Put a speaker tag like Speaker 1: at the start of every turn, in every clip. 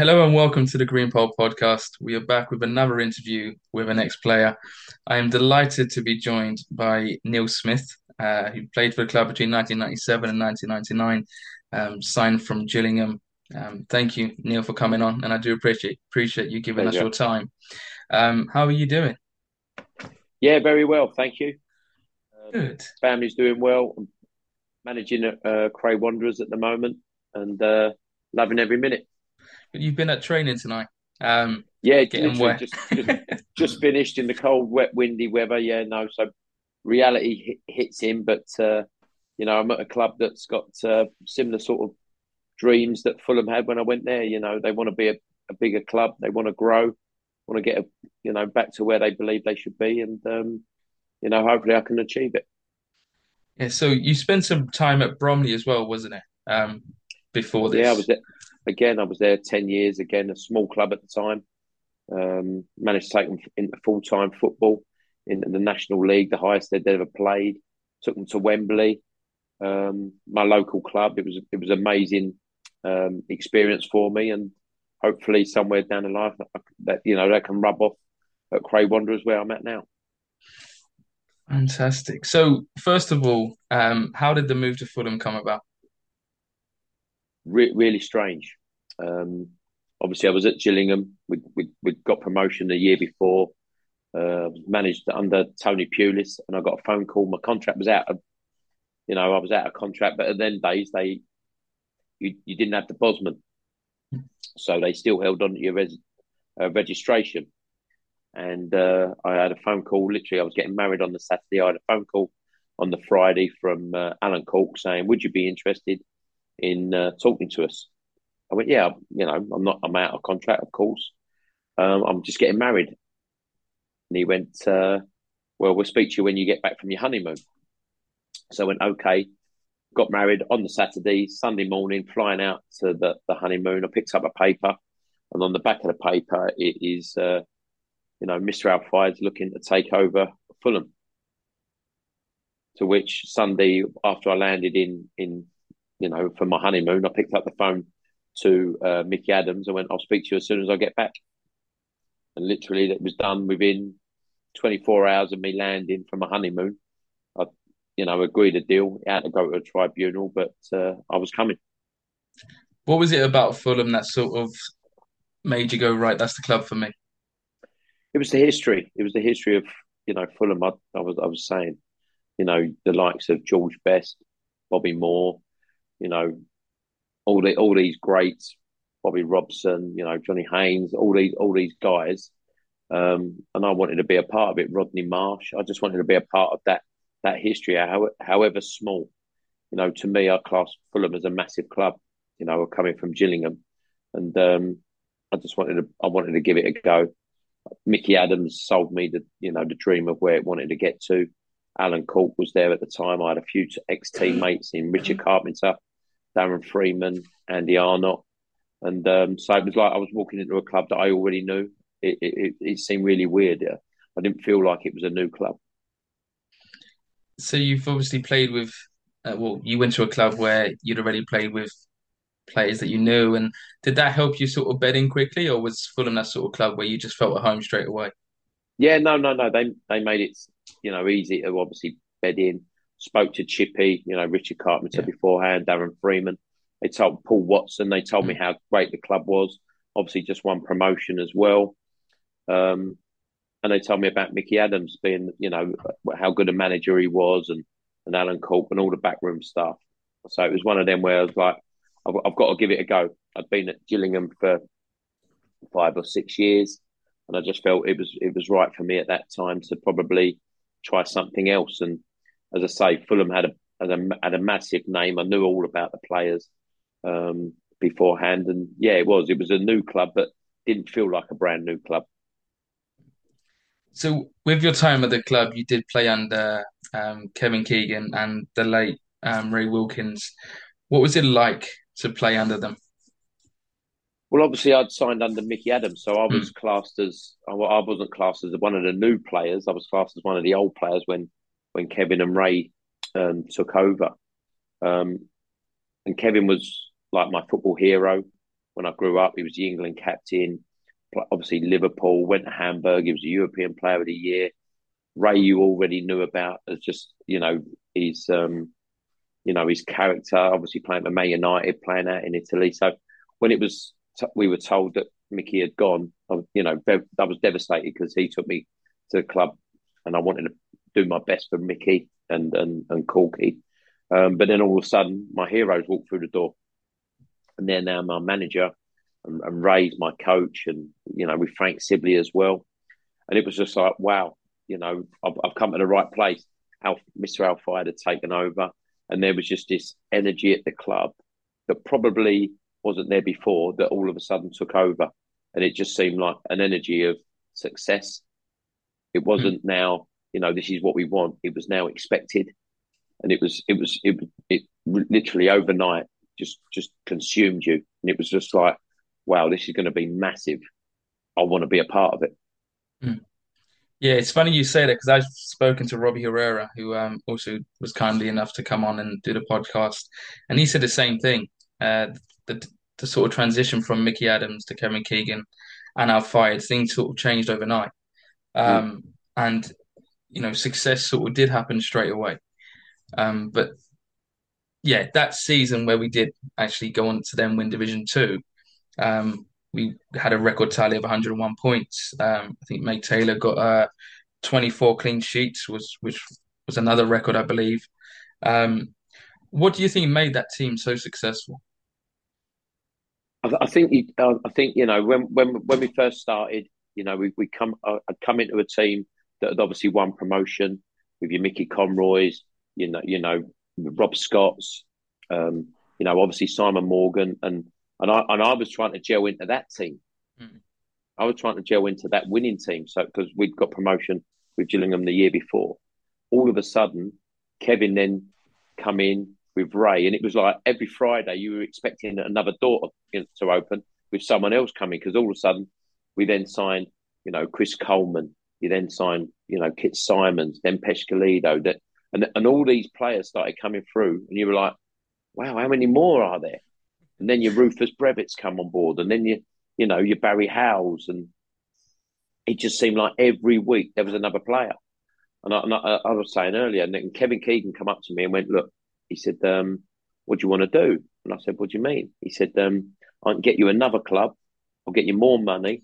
Speaker 1: Hello and welcome to the Green Pole podcast. We are back with another interview with an ex-player. I am delighted to be joined by Neil Smith, uh, who played for the club between 1997 and 1999, um, signed from Gillingham. Um, thank you, Neil, for coming on, and I do appreciate appreciate you giving us your time. Um, how are you doing?
Speaker 2: Yeah, very well, thank you.
Speaker 1: Good.
Speaker 2: Family's doing well. I'm managing uh, Cray Wanderers at the moment, and uh, loving every minute.
Speaker 1: You've been at training tonight. Um,
Speaker 2: yeah, getting wet. Just, just, just, finished in the cold, wet, windy weather. Yeah, no, so reality hits him, but uh, you know, I'm at a club that's got uh, similar sort of dreams that Fulham had when I went there. You know, they want to be a, a bigger club, they want to grow, want to get a, you know back to where they believe they should be, and um, you know, hopefully I can achieve it.
Speaker 1: Yeah. So you spent some time at Bromley as well, wasn't it? Um, before this.
Speaker 2: Yeah, I was there again, I was there 10 years, again, a small club at the time. Um, managed to take them into full time football in the National League, the highest they'd ever played. Took them to Wembley, um, my local club. It was it was amazing um, experience for me, and hopefully somewhere down the line that, you know that can rub off at Cray Wanderers where I'm at now.
Speaker 1: Fantastic. So, first of all, um, how did the move to Fulham come about?
Speaker 2: re- really strange. Um, obviously, I was at Gillingham. We we we got promotion the year before. Uh, managed under Tony Pulis, and I got a phone call. My contract was out of, you know, I was out of contract. But at then days, they you you didn't have the Bosman, so they still held on to your res, uh, registration. And uh, I had a phone call. Literally, I was getting married on the Saturday. I had a phone call on the Friday from uh, Alan Cork saying, "Would you be interested in uh, talking to us. I went, yeah, you know, I'm not, I'm out of contract, of course. Um, I'm just getting married. And he went, uh, well, we'll speak to you when you get back from your honeymoon. So I went, okay. Got married on the Saturday, Sunday morning, flying out to the, the honeymoon. I picked up a paper, and on the back of the paper, it is, uh, you know, Mr. Al Fayed's looking to take over Fulham. To which Sunday, after I landed in in you know, for my honeymoon, I picked up the phone to uh, Mickey Adams. I went, I'll speak to you as soon as I get back. And literally, it was done within 24 hours of me landing from a honeymoon. I, you know, agreed a deal. It had to go to a tribunal, but uh, I was coming.
Speaker 1: What was it about Fulham that sort of made you go, right, that's the club for me?
Speaker 2: It was the history. It was the history of, you know, Fulham. I, I was, I was saying, you know, the likes of George Best, Bobby Moore, you know, all the all these greats, Bobby Robson, you know, Johnny Haynes, all these all these guys. Um, and I wanted to be a part of it. Rodney Marsh, I just wanted to be a part of that that history, however small. You know, to me, I class Fulham as a massive club. You know, we're coming from Gillingham, and um, I just wanted to I wanted to give it a go. Mickey Adams sold me the you know the dream of where it wanted to get to. Alan Cork was there at the time. I had a few ex teammates in Richard Carpenter, Darren Freeman, Andy Arnott. And um, so it was like I was walking into a club that I already knew. It, it, it seemed really weird. Yeah. I didn't feel like it was a new club.
Speaker 1: So you've obviously played with, uh, well, you went to a club where you'd already played with players that you knew. And did that help you sort of bed in quickly, or was Fulham that sort of club where you just felt at home straight away?
Speaker 2: Yeah, no, no, no. They they made it, you know, easy to obviously bed in spoke to Chippy, you know, Richard Carpenter yeah. beforehand, Darren Freeman. They told Paul Watson, they told me mm. how great the club was. Obviously, just won promotion as well. Um, and they told me about Mickey Adams being, you know, how good a manager he was and, and Alan Cork and all the backroom stuff. So it was one of them where I was like, I've, I've got to give it a go. I'd been at Gillingham for five or six years, and I just felt it was it was right for me at that time to probably try something else. And as I say, Fulham had a had a, had a massive name. I knew all about the players um, beforehand, and yeah, it was. It was a new club, but didn't feel like a brand new club.
Speaker 1: So, with your time at the club, you did play under um, Kevin Keegan and the late um, Ray Wilkins. What was it like to play under them?
Speaker 2: Well, obviously, I'd signed under Mickey Adams, so I was mm. classed as I wasn't classed as one of the new players. I was classed as one of the old players when when Kevin and Ray um, took over. Um, and Kevin was like my football hero. when I grew up. He was the England captain. Obviously, Liverpool went to Hamburg. He was a European Player of the Year. Ray, you already knew about as just you know his um, you know his character. Obviously, playing for Man United, playing out in Italy. So when it was we were told that Mickey had gone, you know, I was devastated because he took me to the club, and I wanted to do my best for Mickey and and and Corky. Um, but then all of a sudden, my heroes walk through the door, and they're now my manager, and, and Ray's my coach, and you know with Frank Sibley as well. And it was just like, wow, you know, I've, I've come to the right place. Al, Mr. Al Fayed had taken over, and there was just this energy at the club that probably wasn't there before. That all of a sudden took over, and it just seemed like an energy of success. It wasn't mm. now, you know, this is what we want. It was now expected, and it was, it was, it, it literally overnight just just consumed you, and it was just like, wow, this is going to be massive. I want to be a part of it.
Speaker 1: Mm. Yeah, it's funny you say that because I've spoken to Robbie Herrera, who um, also was kindly enough to come on and do the podcast, and he said the same thing. Uh, the the sort of transition from Mickey Adams to Kevin Keegan and Al Fayed, things sort of changed overnight, um, mm. and you know success sort of did happen straight away. Um, but yeah, that season where we did actually go on to then win Division Two, um, we had a record tally of 101 points. Um, I think Maik Taylor got uh, 24 clean sheets, was which was another record, I believe. Um, what do you think made that team so successful?
Speaker 2: I, I think you, I think you know when when when we first started, you know, we we come uh, I'd come into a team that had obviously won promotion with your Mickey Conroy's, you know, you know, Rob Scott's, um, you know, obviously Simon Morgan, and and I and I was trying to gel into that team. Mm. I was trying to gel into that winning team. So because we'd got promotion with Gillingham the year before, all of a sudden, Kevin then come in with Ray, and it was like every Friday you were expecting another door to, to open with someone else coming because all of a sudden we then signed, you know, Chris Coleman. You then signed, you know, Kit Symons, then Peschisolido, that and and all these players started coming through, and you were like, wow, how many more are there? And then your Rufus Brevetts come on board, and then you, you know, your Barry Hayles, and it just seemed like every week there was another player. And I, and I, I was saying earlier, and Kevin Keegan come up to me and went, look, he said, um, what do you want to do? And I said, what do you mean? He said, um, I can get you another club. I'll get you more money,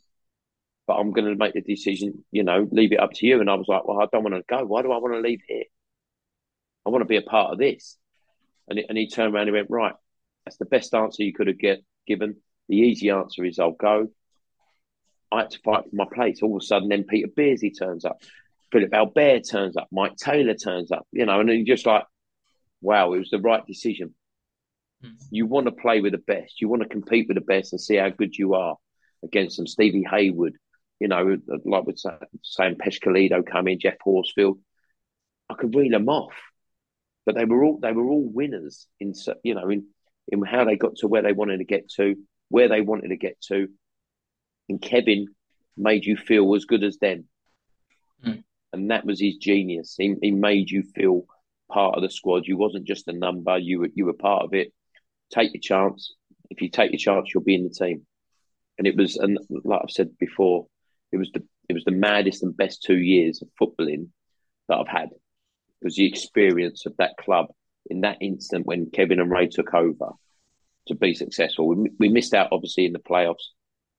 Speaker 2: but I'm going to make the decision, you know, leave it up to you. And I was like, well, I don't want to go. Why do I want to leave here? I want to be a part of this. And, it, and he turned around and went, right, that's the best answer you could have get given. The easy answer is I'll go. I had to fight for my place. All of a sudden, then Peter Beardsley turns up, Philippe Albert turns up, Maik Taylor turns up, you know, and you're just like, wow, it was the right decision. Mm. You want to play with the best. You want to compete with the best and see how good you are against them. Stevie Hayward, you know, like with saying Peschisolido come in, Geoff Horsfield. I could reel them off but they were all they were all winners in you know in in how they got to where they wanted to get to, where they wanted to get to. And Kevin made you feel as good as them, mm. and that was his genius. He, he made you feel part of the squad. You wasn't just a number. You were you were part of it. Take your chance. If you take your chance, you'll be in the team. And it was, and like I've said before, it was the it was the maddest and best two years of footballing that I've had because the experience of that club in that instant when Kevin and Ray took over to be successful. We, we missed out obviously in the playoffs,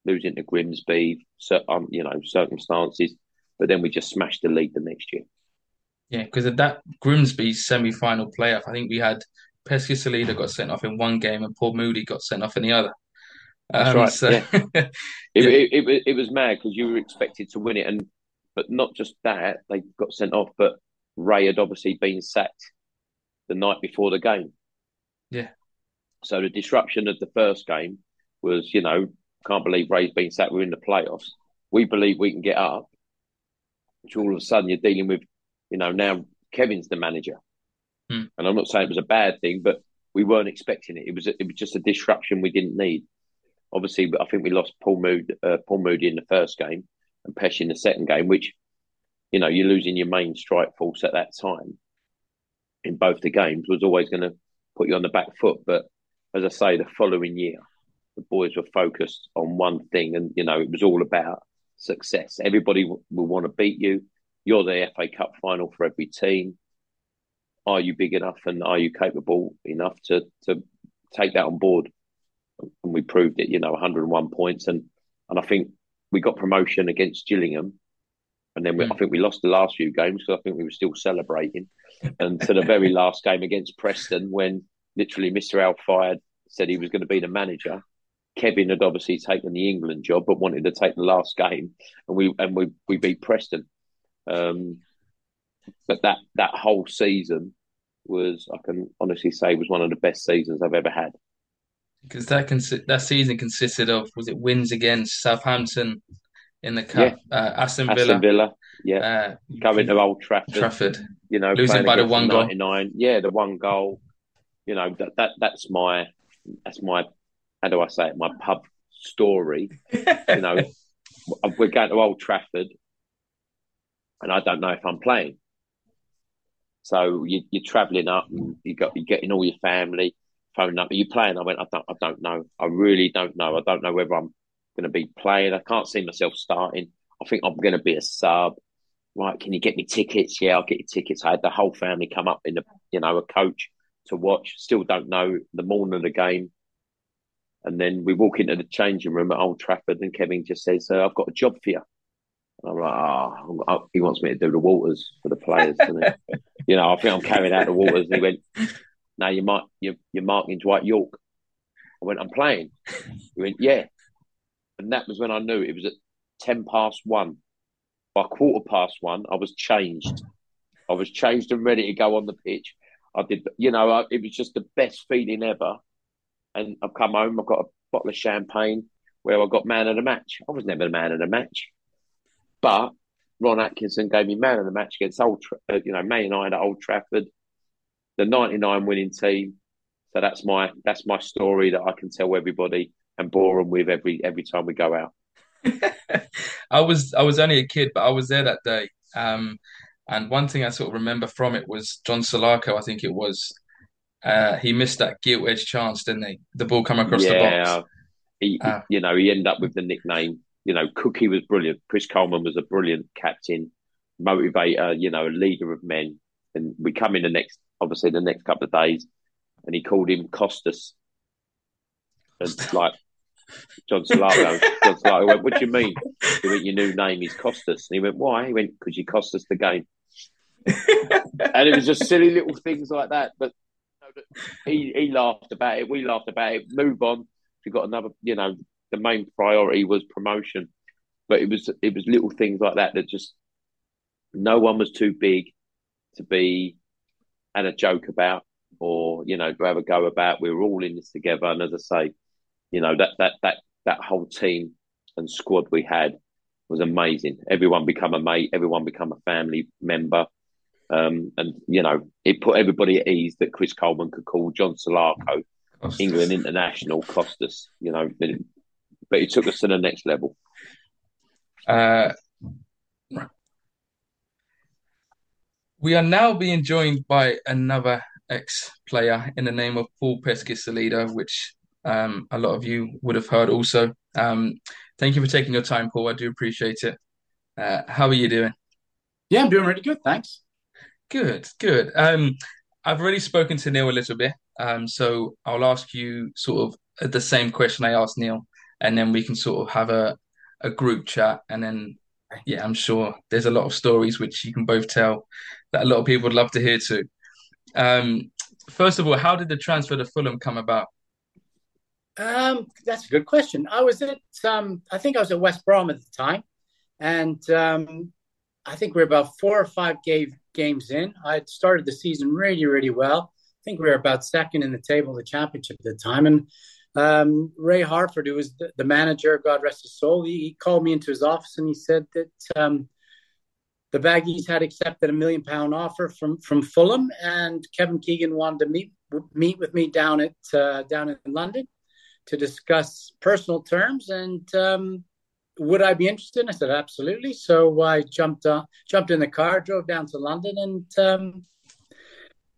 Speaker 2: losing to Grimsby, um, you know, circumstances, but then we just smashed the league the next year.
Speaker 1: Yeah, because of that Grimsby semi-final playoff, I think we had Peschisolido got sent off in one game and Paul Moody got sent off in the other.
Speaker 2: That's um, right. So, yeah. it, yeah. It, it, it, was mad because you were expected to win it, and but not just that they got sent off, but Ray had obviously been sacked the night before the game.
Speaker 1: Yeah.
Speaker 2: So the disruption of the first game was, you know, can't believe Ray's been sacked. We're in the playoffs. We believe we can get up. Which all of a sudden you're dealing with, you know, now Kevin's the manager. Hmm. And I'm not saying it was a bad thing, but we weren't expecting it. It was a, it was just a disruption we didn't need. Obviously, I think we lost Paul Moody, uh, Paul Moody in the first game and Pesh in the second game, which you know, you're losing your main strike force at that time in both the games was always going to put you on the back foot. But as I say, the following year, the boys were focused on one thing, and you know it was all about success. Everybody will want to beat you. You're the FA Cup final for every team. Are you big enough and are you capable enough to to take that on board? And we proved it. You know, 101 points, and and I think we got promotion against Gillingham, and then we, mm. I think we lost the last few games because I think we were still celebrating. and to the very last game against Preston, when literally Mr. Al Fayed said he was going to be the manager, Kevin had obviously taken the England job, but wanted to take the last game, and we and we we beat Preston. Um, but that that whole season was, I can honestly say, was one of the best seasons I've ever had.
Speaker 1: Because that consi- that season consisted of was it wins against Southampton in the cup, yeah. uh, Aston Villa,
Speaker 2: Aston Villa, yeah, uh, going to Old Trafford,
Speaker 1: Trafford,
Speaker 2: you know,
Speaker 1: losing by the one goal,
Speaker 2: yeah, the one goal, you know that, that that's my that's my how do I say it? My pub story. you know, we're going to Old Trafford, and I don't know if I'm playing. So you, are travelling up, and you got you're getting all your family up. Are you playing? I went. I don't. I don't know. I really don't know. I don't know whether I'm going to be playing. I can't see myself starting. I think I'm going to be a sub. Right? Can you get me tickets? Yeah, I'll get you tickets. I had the whole family come up in a you know a coach to watch. Still don't know the morning of the game. And then we walk into the changing room at Old Trafford, and Kevin just says, uh, "I've got a job for you." And I'm like, "Oh, he wants me to do the waters for the players." you know, I think I'm carrying out the waters. And he went, "Now you might you're, you're marking Dwight Yorke." I went, "I'm playing." He went, "Yeah," and that was when I knew it was at ten past one. By quarter past one, I was changed. I was changed and ready to go on the pitch. I did, you know, I, it was just the best feeling ever. And I've come home, I've got a bottle of champagne where I got man of the match. I was never the man of the match, but Ron Atkinson gave me man of the match against Old, uh, you know, Man United at Old Trafford, the '99 winning team. So that's my that's my story that I can tell everybody and bore them with every every time we go out.
Speaker 1: I was I was only a kid, but I was there that day. Um, and one thing I sort of remember from it was John Salako, I think it was. Uh, he missed that gilt edge chance, didn't he? The ball come across yeah, the box.
Speaker 2: He, uh, you know, he ended up with the nickname. You know, Cookie was brilliant. Chris Coleman was a brilliant captain, motivator. You know, a leader of men. And we come in the next, obviously, the next couple of days, and he called him Costas. And like John Salako, John Salako went, "What do you mean?" He went, "Your new name is Costas." And he went, "Why?" He went, "Because you cost us the game." and it was just silly little things like that. But he he laughed about it. We laughed about it. Move on. We got another. You know, the main priority was promotion, but it was it was little things like that that just no one was too big to be and a joke about or you know to have a go about. We were all in this together, and as I say, you know that that that that whole team and squad we had was amazing. Everyone become a mate. Everyone become a family member. Um, and you know, it put everybody at ease that Chris Coleman could call John Salako, England international cost us. You know, but it took us to the next level.
Speaker 1: Uh, we are now being joined by another ex-player in the name of Paul Peschisolido, which um, a lot of you would have heard also. Um, thank you for taking your time, Paul. I do appreciate it. Uh, how are you doing?
Speaker 3: Yeah, I'm doing really good. Thanks.
Speaker 1: Good, good. Um, I've already spoken to Neil a little bit, um, so I'll ask you sort of the same question I asked Neil, and then we can sort of have a a group chat, and then yeah, I'm sure there's a lot of stories which you can both tell that a lot of people would love to hear too. Um, first of all, how did the transfer to Fulham come about?
Speaker 3: Um, that's a good question. I was at um, I think I was at West Brom at the time, and um, I think we are about four or five gave, games in. I had started the season really, really well. I think we were about second in the table the championship at the time. And um, Ray Harford, who was the, the, manager, God rest his soul, he, he, called me into his office and he said that um, the Baggies had accepted a million pound offer from from Fulham, and Kevin Keegan wanted to meet meet with me down at uh, down in London to discuss personal terms. And um, would I be interested? I said absolutely. So I jumped on, jumped in the car, drove down to London, and um,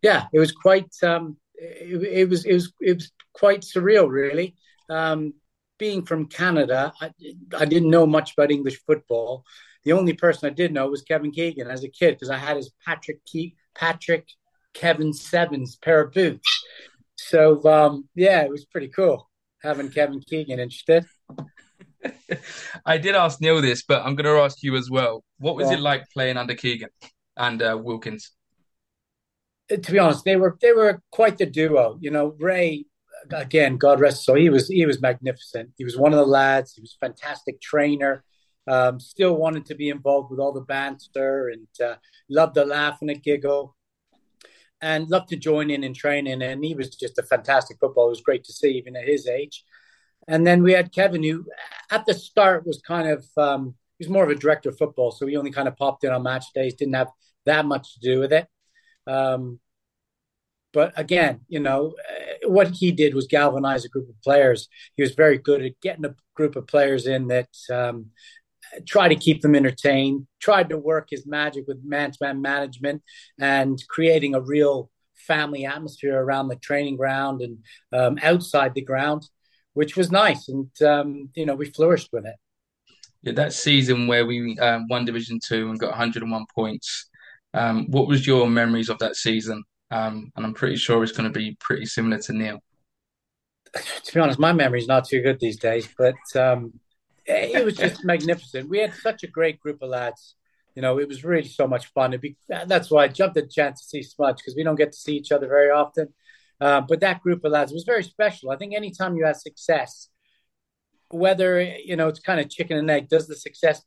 Speaker 3: yeah, it was quite um, it, it, was it was it was quite surreal, really. Um, being from Canada, I, I didn't know much about English football. The only person I did know was Kevin Keegan as a kid because I had his Patrick Ke- Patrick Kevin Sevens pair of boots. So um, yeah, it was pretty cool having Kevin Keegan interested.
Speaker 1: I did ask Neil this, but I'm going to ask you as well. What was yeah. it like playing under Keegan and uh, Wilkins?
Speaker 3: Uh, to be honest, they were they were quite the duo. You know, Ray again, God rest so he was he was magnificent. He was one of the lads. He was a fantastic trainer. Um, still wanted to be involved with all the banter and uh, loved to laugh and a giggle and loved to join in in training. And he was just a fantastic footballer. It was great to see, even at his age. And then we had Kevin, who at the start was kind of um, he was more of a director of football, so he only kind of popped in on match days, didn't have that much to do with it. Um, but again, you know, uh, what he did was galvanize a group of players. He was very good at getting a group of players in that um, try to keep them entertained, tried to work his magic with man-to-man management and creating a real family atmosphere around the training ground and um, outside the ground, which was nice. And, um, you know, we flourished with it.
Speaker 1: Yeah, that season where we um, won Division Two and got 101 points. Um, what was your memories of that season? Um, and I'm pretty sure it's going to be pretty similar to Neil.
Speaker 3: To be honest, my memory's not too good these days, but um, it was just magnificent. We had such a great group of lads. You know, it was really so much fun. Be, that's why I jumped at the chance to see Smudge because we don't get to see each other very often. Uh, but that group of lads was very special. I think anytime you have success, whether you know it's kind of chicken and egg, does the success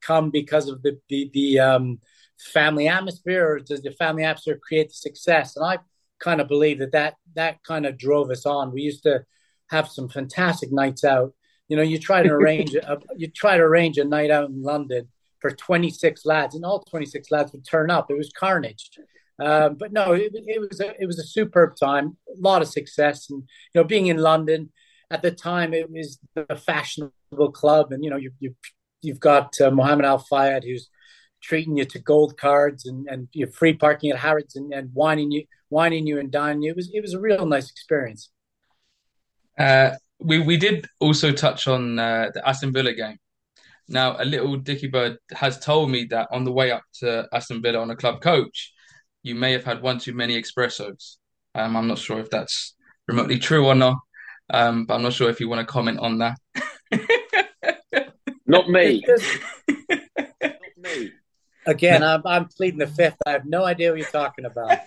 Speaker 3: come because of the the, the um, family atmosphere, or does the family atmosphere create the success? And I kind of believe that that that kind of drove us on. We used to have some fantastic nights out. You know, you try to arrange a, you try to arrange a night out in London for 26 lads, and all 26 lads would turn up. It was carnage. Um, but no, it, it, was a, it was a superb time, a lot of success, and you know, being in London at the time, it was the fashionable club, and you know, you, you you've got uh, Mohammed Al Fayed, who's treating you to gold cards and, and you free parking at Harrods and, and wining you wining you and dining you. It was it was a real nice experience.
Speaker 1: Uh, we we did also touch on uh, the Aston Villa game. Now, a little Dicky Bird has told me that on the way up to Aston Villa on a club coach, you may have had one too many espressos. Um, I'm not sure if that's remotely true or not, um, but I'm not sure if you want to comment on that.
Speaker 2: not me. not
Speaker 3: me. Again, I'm, I'm pleading the fifth. I have no idea what you're talking about.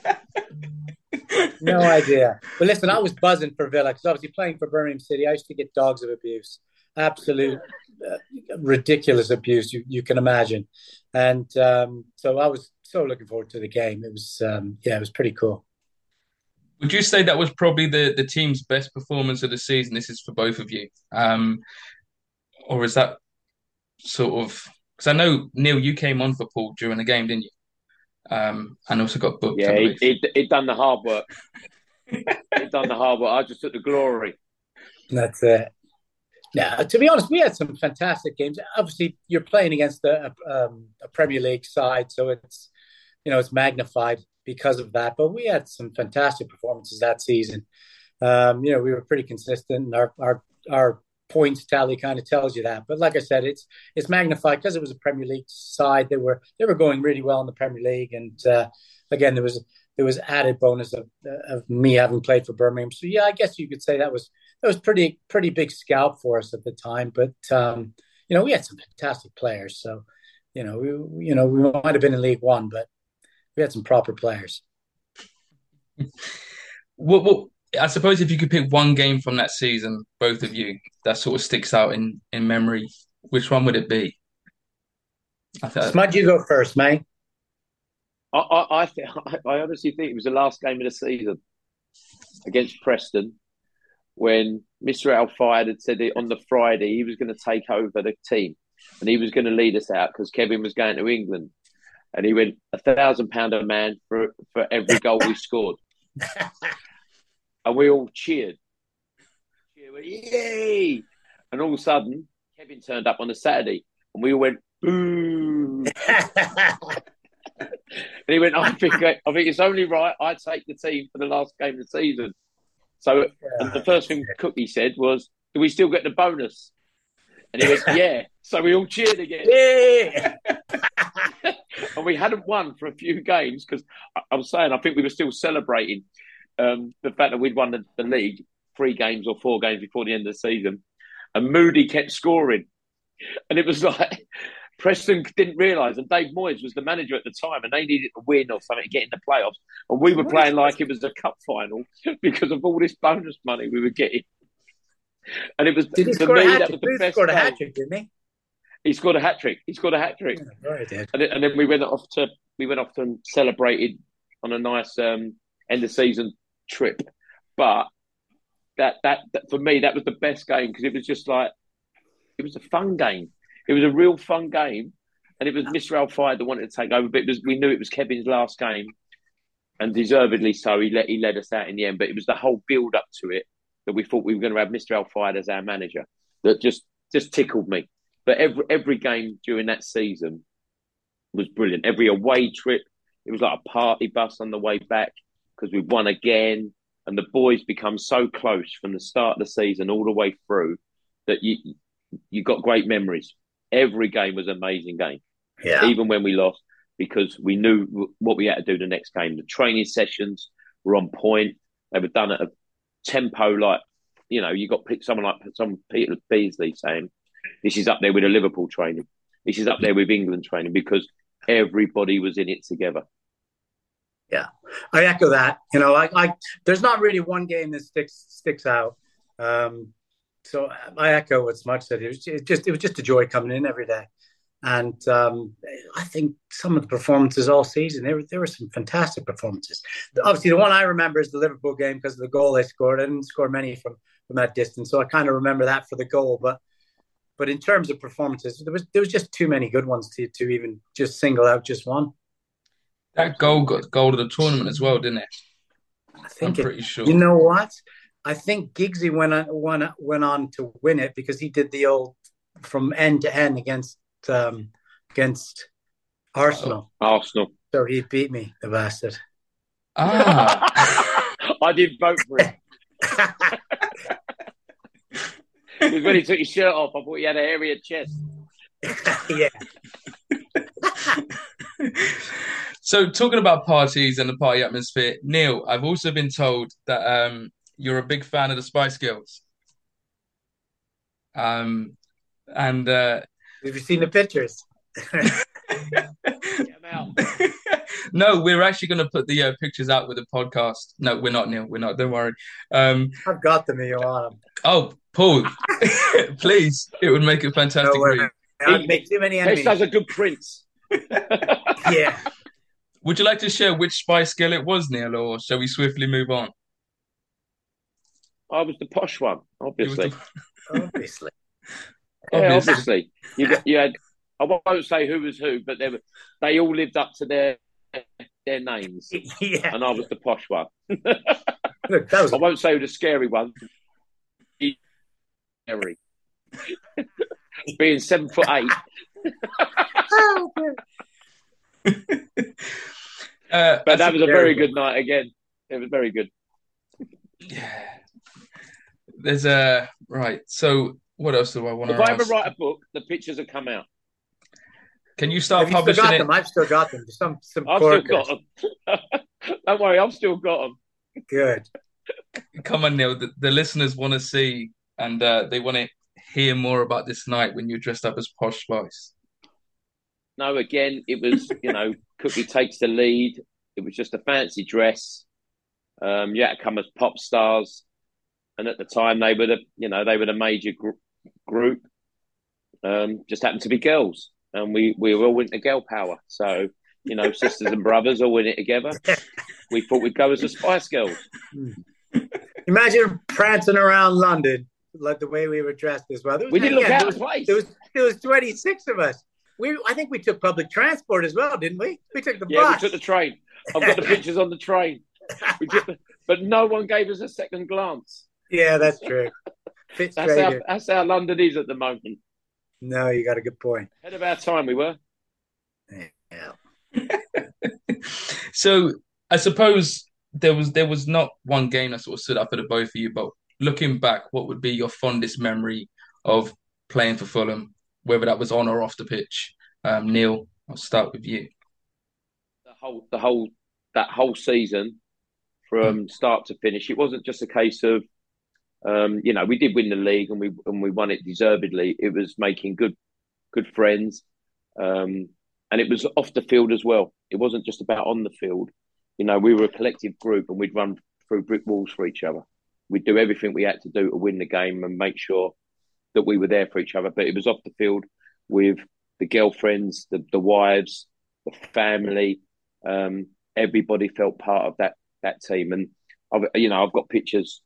Speaker 3: No idea. But listen, I was buzzing for Villa because obviously playing for Birmingham City, I used to get dogs of abuse, absolute uh, ridiculous abuse you, you can imagine, and um, so I was so looking forward to the game. It was um, yeah, it was pretty cool.
Speaker 1: Would you say that was probably the the team's best performance of the season? This is for both of you, um, or is that sort of because I know Neil, you came on for Paul during the game, didn't you? Um, and also got booked.
Speaker 2: Yeah, it done the hard work. it done the hard work. I just took the glory.
Speaker 3: That's it. Yeah, to be honest, we had some fantastic games. Obviously, you're playing against a, um, a Premier League side, so it's you know it's magnified because of that. But we had some fantastic performances that season. Um, you know, we were pretty consistent, and our our our points tally kind of tells you that. But like I said, it's it's magnified because it was a Premier League side. They were they were going really well in the Premier League, and uh, again there was there was added bonus of of me having played for Birmingham. So yeah, I guess you could say that was that was pretty pretty big scalp for us at the time. But um, you know we had some fantastic players. So you know we you know we might have been in League One, but we had some proper players.
Speaker 1: what what I suppose if you could pick one game from that season, both of you, that sort of sticks out in, in memory, which one would it be?
Speaker 3: I thought, Smudge, you go first, mate.
Speaker 2: I I, I, th- I honestly think it was the last game of the season against Preston when Mr. Al Fayed had said on the Friday he was going to take over the team and he was going to lead us out because Kevin was going to England. And he went a thousand pound a man for for every goal we scored. and we all cheered. Yay! And all of a sudden, Kevin turned up on a Saturday, and we all went boo. and he went, I think I think it's only right I take the team for the last game of the season. So the first thing Cookie said was, do we still get the bonus? And he went, yeah. So we all cheered again.
Speaker 3: Yeah.
Speaker 2: and we hadn't won for a few games because I, I was saying I think we were still celebrating um, the fact that we'd won the, the league three games or four games before the end of the season. And Moody kept scoring. And it was like Preston didn't realise, and Dave Moyes was the manager at the time, and they needed a win or something to get in the playoffs. And we were playing like it was a cup final because of all this bonus money we were getting. And it was
Speaker 3: Did he score a hat
Speaker 2: that
Speaker 3: trick? He scored a hat trick, didn't he?
Speaker 2: He scored a hat trick. He scored a hat trick.
Speaker 3: Yeah, right,
Speaker 2: and then, and then we went off to we went off and celebrated on a nice um, end of season trip. But that, that that for me that was the best game because it was just like it was a fun game. It was a real fun game, and it was Mr. Al Fayed that wanted to take over. But it was we knew it was Kevin's last game, and deservedly so. He let he led us out in the end. But it was the whole build up to it that we thought we were going to have Mr. Al Fayed as our manager that just just tickled me. But every every game during that season was brilliant. Every away trip, it was like a party bus on the way back because we've won again, and the boys become so close from the start of the season all the way through that you you got great memories. Every game was an amazing game,
Speaker 3: Yeah.
Speaker 2: even when we lost, because we knew what we had to do the next game. The training sessions were on point. They were done at a tempo like you know you got someone like some Peter Beardsley saying this is up there with a Liverpool training. This is up there with England training because everybody was in it together.
Speaker 3: I echo that. You know, like I, there's not really one game that sticks sticks out. Um, so I echo what Smudge said. It was just it was just a joy coming in every day, and um, I think some of the performances all season there were there were some fantastic performances. Obviously, the one I remember is the Liverpool game because of the goal they scored. I didn't score many from from that distance, so I kind of remember that for the goal. But but in terms of performances, there was there was just too many good ones to to even just single out just one.
Speaker 1: That goal got goal of the tournament as well, didn't it?
Speaker 3: I
Speaker 1: I'm
Speaker 3: think it,
Speaker 1: pretty sure.
Speaker 3: You know what? I think Giggsy went on, went, went on to win it because he did the old from end to end against um, against Arsenal.
Speaker 2: Arsenal.
Speaker 3: So he beat me, the bastard.
Speaker 1: Ah,
Speaker 2: I did vote for him. Because when he took his shirt off, I thought he had a hairier chest.
Speaker 3: yeah.
Speaker 1: So talking about parties and the party atmosphere, Neil, I've also been told that um, you're a big fan of the Spice Girls. Um, and uh,
Speaker 3: Have you seen the pictures?
Speaker 2: Get him
Speaker 1: no, we're actually going to put the uh, pictures out with the podcast. No, we're not, Neil. We're not. Don't worry. Um,
Speaker 3: I've got them. if You want them?
Speaker 1: oh, Paul, please. It would make a fantastic
Speaker 3: No way. I'd make too many
Speaker 2: Best
Speaker 3: enemies.
Speaker 2: does a good prince.
Speaker 3: Yeah.
Speaker 1: Would you like to share which Spice Girl it was, Neil, or shall we swiftly move on?
Speaker 2: I was the posh one, obviously.
Speaker 1: the-
Speaker 3: Obviously.
Speaker 2: Yeah,
Speaker 1: Obvious.
Speaker 2: obviously. You got, you had. I won't say who was who, but they were, they all lived up to their their names,
Speaker 3: yeah.
Speaker 2: and I was the posh one.
Speaker 3: Look, that was
Speaker 2: I won't say who the scary one. Scary. Being seven foot eight.
Speaker 1: Oh, Uh,
Speaker 2: But that was a very good night again. It was very good.
Speaker 1: yeah. There's a right. So what else do I want
Speaker 2: If
Speaker 1: to
Speaker 2: I ever
Speaker 1: ask?
Speaker 2: write a book, the pictures have come out.
Speaker 1: Can you start
Speaker 3: Have you still
Speaker 1: publishing
Speaker 3: got
Speaker 1: it?
Speaker 3: them? I've still got them. Some some
Speaker 2: I've still got them. Don't worry, I've still got them.
Speaker 3: Good.
Speaker 1: Come on, Neil. The, the listeners want to see and uh, they want to hear more about this night when you're dressed up as Posh Spice.
Speaker 2: No, again, it was, you know, Cookie takes the lead. It was just a fancy dress. Um, you had to come as pop stars. And at the time, they were the, you know, they were the major gr- group. Um, just happened to be girls. And we, we were all into girl power. So, you know, sisters and brothers all in it together. We thought we'd go as the Spice Girls.
Speaker 3: Imagine prancing around London like the way we were dressed as well. There was,
Speaker 2: We didn't look
Speaker 3: again,
Speaker 2: out
Speaker 3: there
Speaker 2: of
Speaker 3: was,
Speaker 2: place.
Speaker 3: there was there was 26 of us. We I think we took public transport as well, didn't we? We took the
Speaker 2: Yeah,
Speaker 3: bus.
Speaker 2: we took the train. I've got the pictures on the train. We took the, but no one gave us a second glance.
Speaker 3: yeah, that's true.
Speaker 2: That's
Speaker 3: straight
Speaker 2: how, that's how London is at the moment.
Speaker 3: No, you got a good point.
Speaker 2: Ahead of our time, we were.
Speaker 3: Yeah.
Speaker 1: So I suppose there was there was not one game that sort of stood up for the both of you, but looking back, what would be your fondest memory of playing for Fulham, whether that was on or off the pitch? Um, Neil, I'll start with you.
Speaker 2: The whole, the whole, that whole season, from mm. start to finish, it wasn't just a case of, um, you know, we did win the league and we and we won it deservedly. It was making good, good friends, um, and it was off the field as well. It wasn't just about on the field. You know, we were a collective group and we'd run through brick walls for each other. We'd do everything we had to do to win the game and make sure that we were there for each other. But it was off the field with the girlfriends, the, the wives, the family. Um, everybody felt part of that that team. And I've, you know, I've got pictures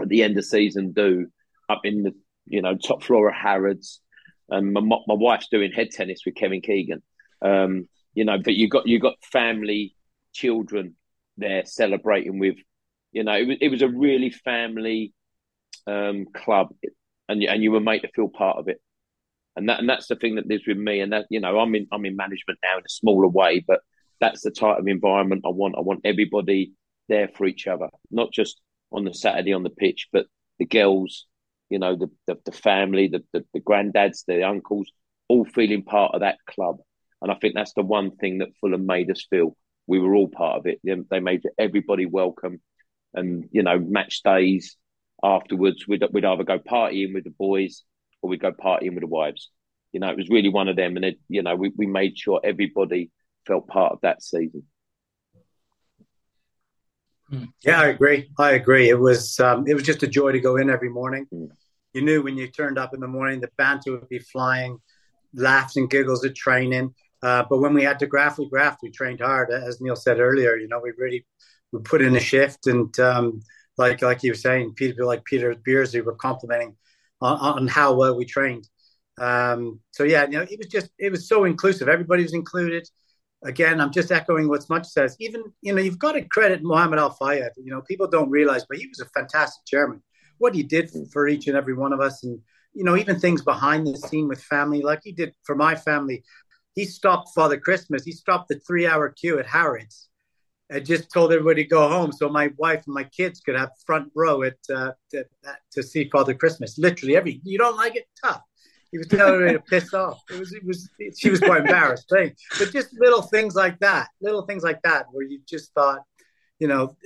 Speaker 2: at the end of season do up in the you know top floor of Harrods, and my, my wife's doing head tennis with Kevin Keegan. Um, you know, but you got you got family, children there celebrating with, you know, it was it was a really family um, club, and and you were made to feel part of it, and that and that's the thing that lives with me, and that you know I'm in I'm in management now in a smaller way, but that's the type of environment I want. I want everybody there for each other, not just on the Saturday on the pitch, but the girls, you know, the the, the family, the, the the granddads, the uncles, all feeling part of that club. And I think that's the one thing that Fulham made us feel we were all part of it. They made everybody welcome, and you know, match days afterwards, we'd we'd either go partying with the boys or we'd go partying with the wives. You know, it was really one of them, and it, you know, we we made sure everybody felt part of that season.
Speaker 3: Hmm. Yeah, I agree. I agree. It was um, it was just a joy to go in every morning. Mm. You knew when you turned up in the morning, the banter would be flying, laughs and giggles at training. Uh, but when we had to graft, we graft. We trained hard, as Neil said earlier. You know, we really we put in a shift, and um, like like you were saying, Peter, like Peter Beardsley, were complimenting on, on, how well we trained. Um, so yeah, you know, it was just it was so inclusive. Everybody was included. Again, I'm just echoing what Smudge says. Even you know, you've got to credit Mohammed Al Fayed. You know, people don't realize, but he was a fantastic chairman. What he did for each and every one of us, and you know, even things behind the scene with family, like he did for my family he stopped Father Christmas. He stopped the three hour queue at Harrods and just told everybody to go home so my wife and my kids could have front row at uh, to, to, see Father Christmas. Literally every you don't like it, tough. He was telling her to piss off. It was it was she was quite embarrassed, right? But just little things like that, little things like that, where you just thought, you know,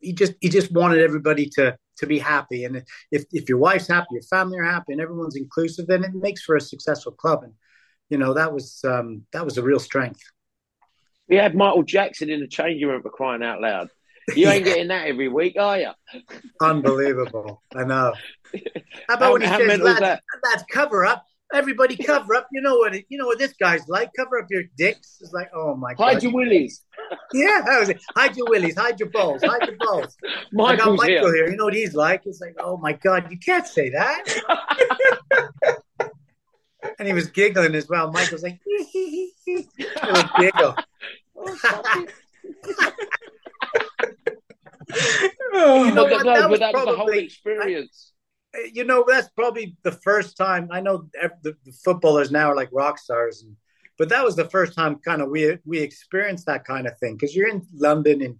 Speaker 3: he just he just wanted everybody to to be happy. And if if your wife's happy, your family are happy, and everyone's inclusive, then it makes for a successful club. And you know that was um, that was a real strength.
Speaker 2: We had Michael Jackson in the changing room for crying out loud. You ain't getting that every week, are you?
Speaker 3: Unbelievable. I know. How about how, when he says, lads, lads, cover up? Everybody cover up. You know what? You know what this guy's like. Cover up your dicks. It's like, oh my god.
Speaker 2: Hide your willies.
Speaker 3: Yeah, that was it. Hide your willies. Hide your balls. Hide your balls. Oh, Michael's I got Michael here. here. You know what he's like? It's like, oh my god, you can't say that. and he was giggling as well. Was like, little giggle.
Speaker 2: oh, you know what? That, was, that probably, the whole experience.
Speaker 3: I, you know, that's probably the first time. I know the, the footballers now are like rock stars, and, but that was the first time kind of we we experienced that kind of thing because you're in London and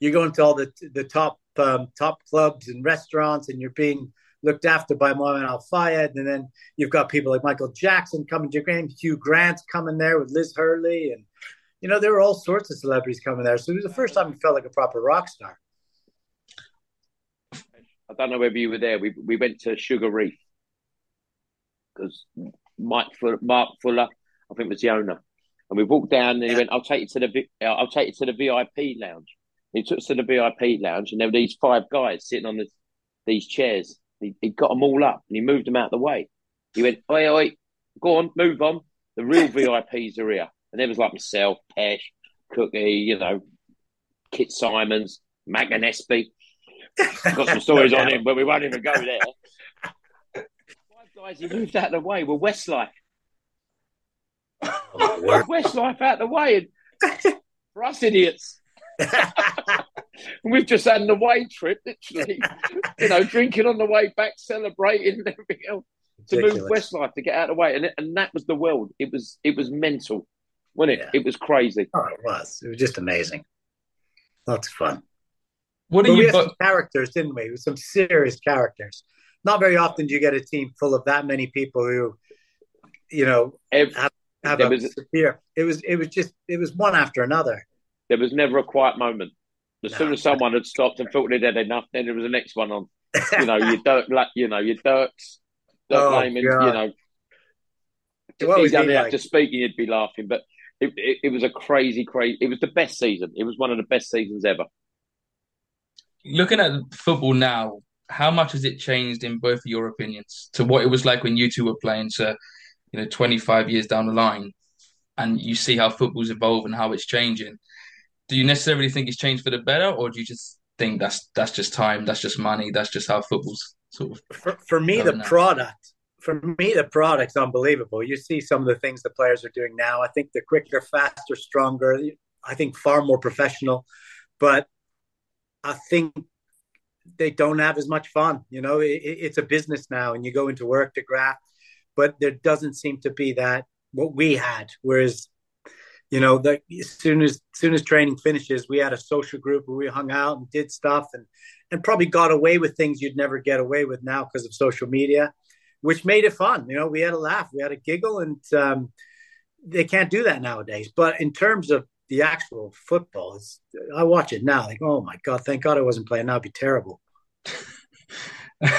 Speaker 3: you're going to all the the top um, top clubs and restaurants, and you're being looked after by Mohammed Al Fayed. And then you've got people like Michael Jackson coming to your game, Hugh Grant's coming there with Liz Hurley. And, you know, there were all sorts of celebrities coming there. So it was the first time you felt like a proper rock star.
Speaker 2: I don't know whether you were there. We, we went to Sugar Reef because Mike Mark Fuller, I think, was the owner. And we walked down and he went, I'll take you to the uh, I'll take you to the VIP lounge. He took us to the VIP lounge and there were these five guys sitting on the, these chairs he, he got them all up and he moved them out of the way. He went, oi, oi, go on, move on. The real VIPs are here. And there was like myself, Pesh, Cookie, you know, Kit Symons, Mac Gillespie. Got some stories on him, but we won't even go there. Five guys he moved out of the way were Westlife. Oh, Westlife out of the way. And for us idiots. we've just had an away trip, literally, you know, drinking on the way back, celebrating and everything else to Ridiculous. move Westlife to get out of the way, and and that was the world. It was it was mental, wasn't it? Yeah. It was crazy.
Speaker 3: Oh, it was. It was just amazing. Lots of fun.
Speaker 1: What
Speaker 3: But
Speaker 1: are
Speaker 3: we
Speaker 1: you?
Speaker 3: had
Speaker 1: Bo-
Speaker 3: some characters, didn't we? With Some serious characters. Not very often do you get a team full of that many people who, you know,
Speaker 2: Ev-
Speaker 3: have
Speaker 2: There
Speaker 3: a
Speaker 2: was-
Speaker 3: severe. It was it was just it was one after another.
Speaker 2: there was never a quiet moment. As
Speaker 3: No.
Speaker 2: soon as someone had stopped and thought they'd had enough, then there was the next one on. You know, your Dirk, like, you know, your Dirks, Dirk
Speaker 3: Oh,
Speaker 2: Lehmann, you
Speaker 3: God.
Speaker 2: know.
Speaker 3: What was
Speaker 2: He'd
Speaker 3: he
Speaker 2: only have
Speaker 3: like?
Speaker 2: to speak and you'd be laughing, but it, it, it was a crazy, crazy. It was the best season. It was one of the best seasons ever.
Speaker 1: looking at football now, how much has it changed in both of your opinions to what it was like when you two were playing to, you know, 25 years down the line, and you see how football's evolved and how it's changing? Do you necessarily think it's changed for the better, or do you just think that's that's just time, that's just money, that's just how football's sort of
Speaker 3: For, for me, the
Speaker 1: no.
Speaker 3: product. For me, the product's unbelievable. You see some of the things the players are doing now. I think they're quicker, faster, stronger. I think far more professional. But I think they don't have as much fun. You know, it, it- it's a business now, and you go into work to graft. But there doesn't seem to be that what we had. Whereas, you know, the, as soon as, as soon as training finishes, we had a social group where we hung out and did stuff, and and probably got away with things you'd never get away with now because of social media, which made it fun. You know, we had a laugh, we had a giggle, and um, they can't do that nowadays. But in terms of the actual football, I watch it now, like, oh my god, thank God I wasn't playing. That'd be terrible.
Speaker 2: no,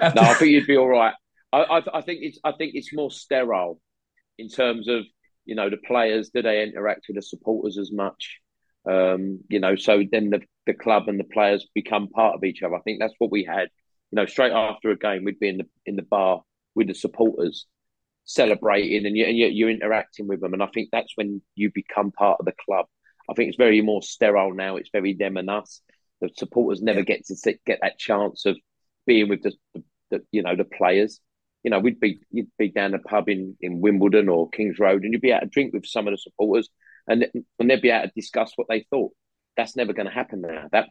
Speaker 2: I think you'd be all right. I, I, I think it's I think it's more sterile in terms of you know the players. Do they interact with the supporters as much? Um, you know, so then the the club and the players become part of each other. I think that's what we had. You know, straight after a game, we'd be in the in the bar with the supporters, celebrating, and you and you- you're interacting with them. And I think that's when you become part of the club. I think it's very more sterile now. It's very them and us. The supporters never get to sit, get that chance of being with the, the, the you know the players. You know, we'd be you'd be down the pub in, in Wimbledon or Kings Road, and you'd be able to drink with some of the supporters, and and they'd be able to discuss what they thought. That's never going to happen now. That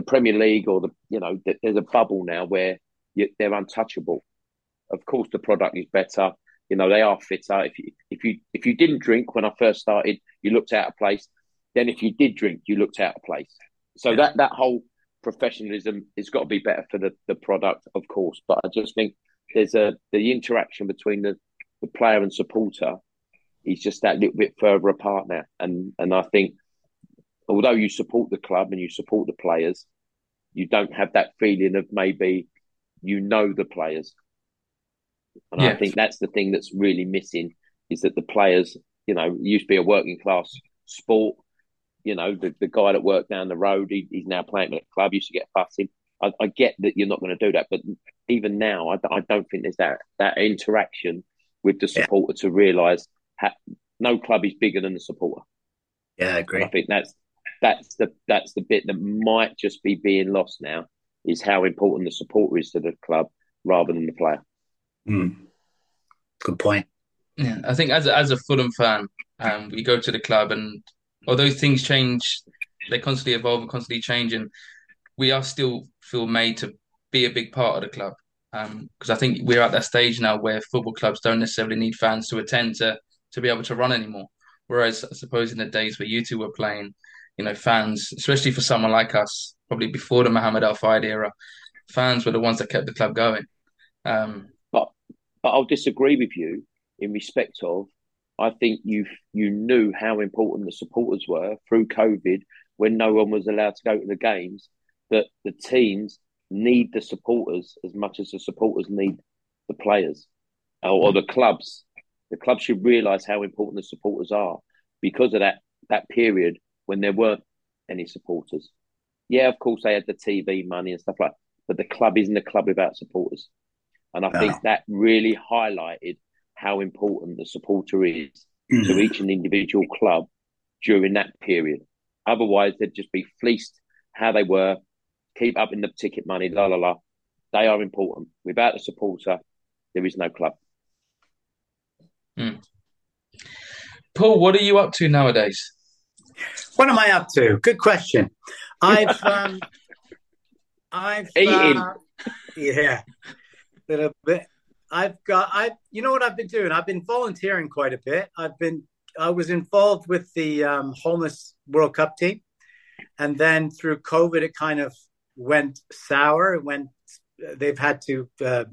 Speaker 2: the Premier League or the you know th- there's a bubble now where you, they're untouchable. Of course, the product is better. You know, they are fitter. If you if you if you didn't drink when I first started, you looked out of place. Then if you did drink, you looked out of place. So
Speaker 3: Yeah.
Speaker 2: that that whole professionalism has got to be better for the, the product, of course. But I just think there's a the interaction between the, the player and supporter is just that little bit further apart now. And and I think although you support the club and you support the players, you don't have that feeling of maybe you know the players. And I think that's the thing that's really missing is that the players, you know, used to be a working class sport. You know, the, the guy that worked down the road, he, he's now playing at a club, used to get fussing. I, I get that you're not going to do that, but even now, I, I don't think there's that, that interaction with the
Speaker 3: Yeah.
Speaker 2: supporter to realise ha- no club is bigger than the supporter.
Speaker 3: Yeah, I
Speaker 2: And
Speaker 3: agree.
Speaker 2: I think that's that's the that's the bit that might just be being lost now is how important the supporter is to the club rather than the player.
Speaker 3: Mm. Good point.
Speaker 1: Yeah, I think as a, as a Fulham fan, um, we go to the club, and although things change, they constantly evolve and constantly change, and we are still feel made to be a big part of the club. Because I think we're at that stage now where football clubs don't necessarily need fans to attend to to be able to run anymore. Whereas I suppose in the days where you two were playing, you know, fans, especially for someone like us, probably before the Mohammed Al Fayed era, fans were the ones that kept the club going. Um,
Speaker 2: But but I'll disagree with you in respect of I think you you knew how important the supporters were through COVID when no one was allowed to go to the games. That the teams need the supporters as much as the supporters need the players or, or the clubs. The clubs should realise how important the supporters are because of that that period when there weren't any supporters. Yeah, of course they had the TV money and stuff like, that, but the club isn't a club without supporters. And I
Speaker 3: No.
Speaker 2: think that really highlighted how important the supporter is to mm. each and individual club during that period. Otherwise, they'd just be fleeced how they were, keep up in the ticket money, la la la. They are important. Without the supporter, there is no club. Hmm.
Speaker 1: Paul, what are you up to nowadays?
Speaker 3: What am I up to? Good question. I've um, I've
Speaker 2: Eating.
Speaker 3: uh, yeah, little bit. I've got I. You know what I've been doing? I've been volunteering quite a bit. I've been I was involved with the um, homeless World Cup team, and then through COVID, it kind of went sour. It went. They've had to uh,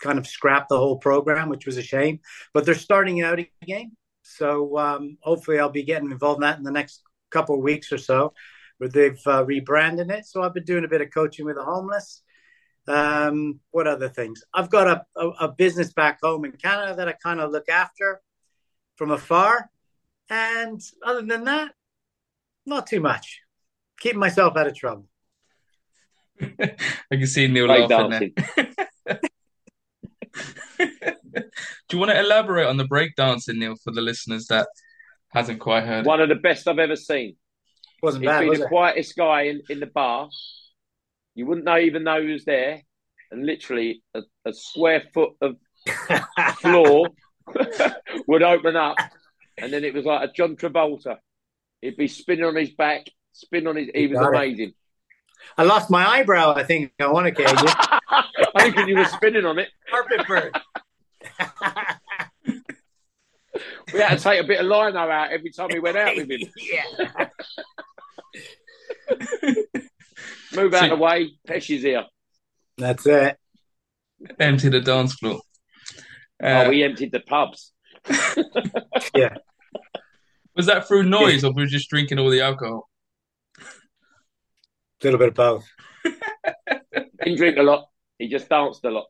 Speaker 3: kind of scrap the whole program, which was a shame. But they're starting out again, so um, hopefully I'll be getting involved in that in the next couple of weeks or so, where they've uh, rebranded it. So I've been doing a bit of coaching with the homeless. Um, what other things? I've got a, a, a business back home in Canada that I kind of look after from afar. And other than that, not too much. Keeping myself out of trouble.
Speaker 1: I can see Neil like laughing there. Do you want to elaborate on the breakdancing, Neil, for the listeners that hasn't quite heard?
Speaker 2: One of the best I've ever seen.
Speaker 3: Wasn't He'd bad.
Speaker 2: Be
Speaker 3: was
Speaker 2: the
Speaker 3: it?
Speaker 2: quietest guy in, in the bar. You wouldn't know even know he was there, and literally a, a square foot of floor would open up, and then it was like a John Travolta. He'd be spinning on his back, spin on his. He was amazing.
Speaker 3: It. I lost my eyebrow. I think on one occasion.
Speaker 2: I think you were spinning on it.
Speaker 3: Carpet bird.
Speaker 2: we had to take a bit of lino out every time we went out with him.
Speaker 3: yeah.
Speaker 2: Move out of the way. Pesci's here.
Speaker 3: That's it.
Speaker 1: Empty the dance floor.
Speaker 2: Uh, oh, we emptied the pubs.
Speaker 3: yeah.
Speaker 1: Was that through noise yeah. or were we just drinking all the alcohol?
Speaker 3: A little bit of both.
Speaker 2: Didn't drink a lot. He just danced a lot.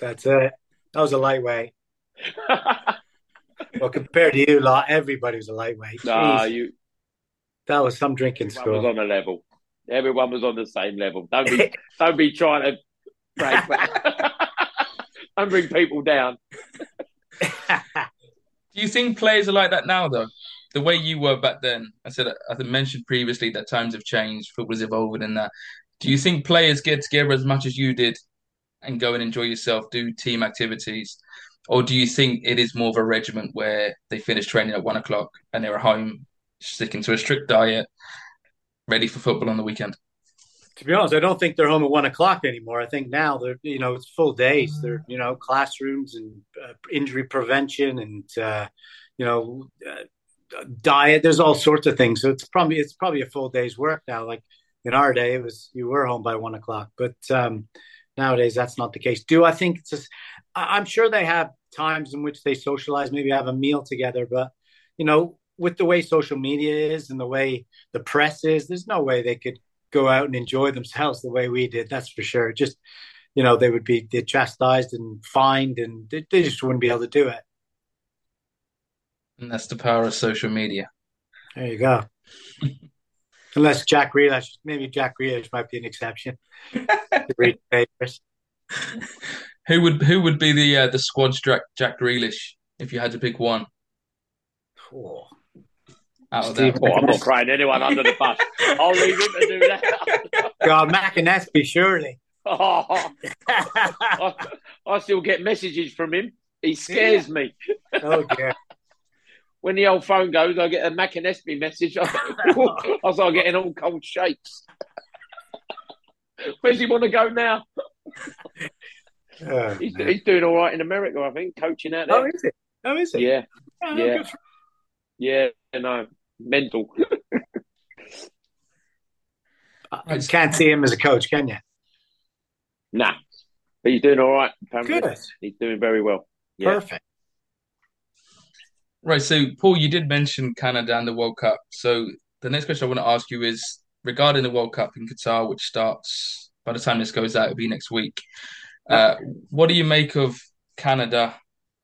Speaker 3: That's it. That was a lightweight. Well, compared to you lot, everybody was a lightweight.
Speaker 2: Nah, you.
Speaker 3: That was some drinking
Speaker 2: Everyone
Speaker 3: school.
Speaker 2: was on a level. Everyone was on the same level. Don't be, don't be trying to break back. don't bring people down.
Speaker 1: Do you think players are like that now, though? The way you were back then, I said I mentioned previously that times have changed, football's evolving, and that. Do you think players get together as much as you did and go and enjoy yourself, do team activities? Or do you think it is more of a regiment where they finish training at one o'clock and they're at home, sticking to a strict diet, ready for football on the weekend?
Speaker 3: To be honest, I don't think they're home at one o'clock anymore. I think now they're, you know, it's full days. They're, you know, classrooms and uh, injury prevention and, uh, you know, uh, diet. There's all sorts of things. So it's probably it's probably a full day's work now. Like in our day, it was you were home by one o'clock, but um, nowadays that's not the case. Do I think it's? Just, I'm sure they have times in which they socialize, maybe have a meal together, but you know, with the way social media is and the way the press is, there's no way they could go out and enjoy themselves the way we did. That's for sure. Just you know, they would be they're chastised and fined, and they, they just wouldn't be able to do it.
Speaker 1: And that's the power of social media.
Speaker 3: There you go. Unless Jack Grealish, maybe Jack Grealish might be an exception.
Speaker 1: Who would who would be the uh, the squad Jack Jack Grealish if you had to pick one?
Speaker 3: Oh.
Speaker 1: Out of that.
Speaker 2: Oh, I'm not crying anyone under the bus. I'll leave him to do that.
Speaker 3: God, McAnespie, surely.
Speaker 2: Oh, I, I, still get messages from him. He scares yeah. me.
Speaker 3: Oh, yeah.
Speaker 2: When the old phone goes, I get a McAnespie message. I, I start getting all cold shakes. Where's he want to go now? Oh, he's, he's, doing all right in America, I think, coaching out there.
Speaker 3: Oh, is it? Oh, is it?
Speaker 2: Yeah, oh, yeah, yeah. No, mental.
Speaker 3: I can't see him as a coach, can you?
Speaker 2: Nah, but he's doing all right.
Speaker 3: Apparently. Good.
Speaker 2: He's doing very well. Yeah.
Speaker 3: Perfect.
Speaker 1: Right. So, Paul, you did mention Canada and the World Cup. So, the next question I want to ask you is regarding the World Cup in Qatar, which starts by the time this goes out, it'll be next week. Uh, what do you make of Canada?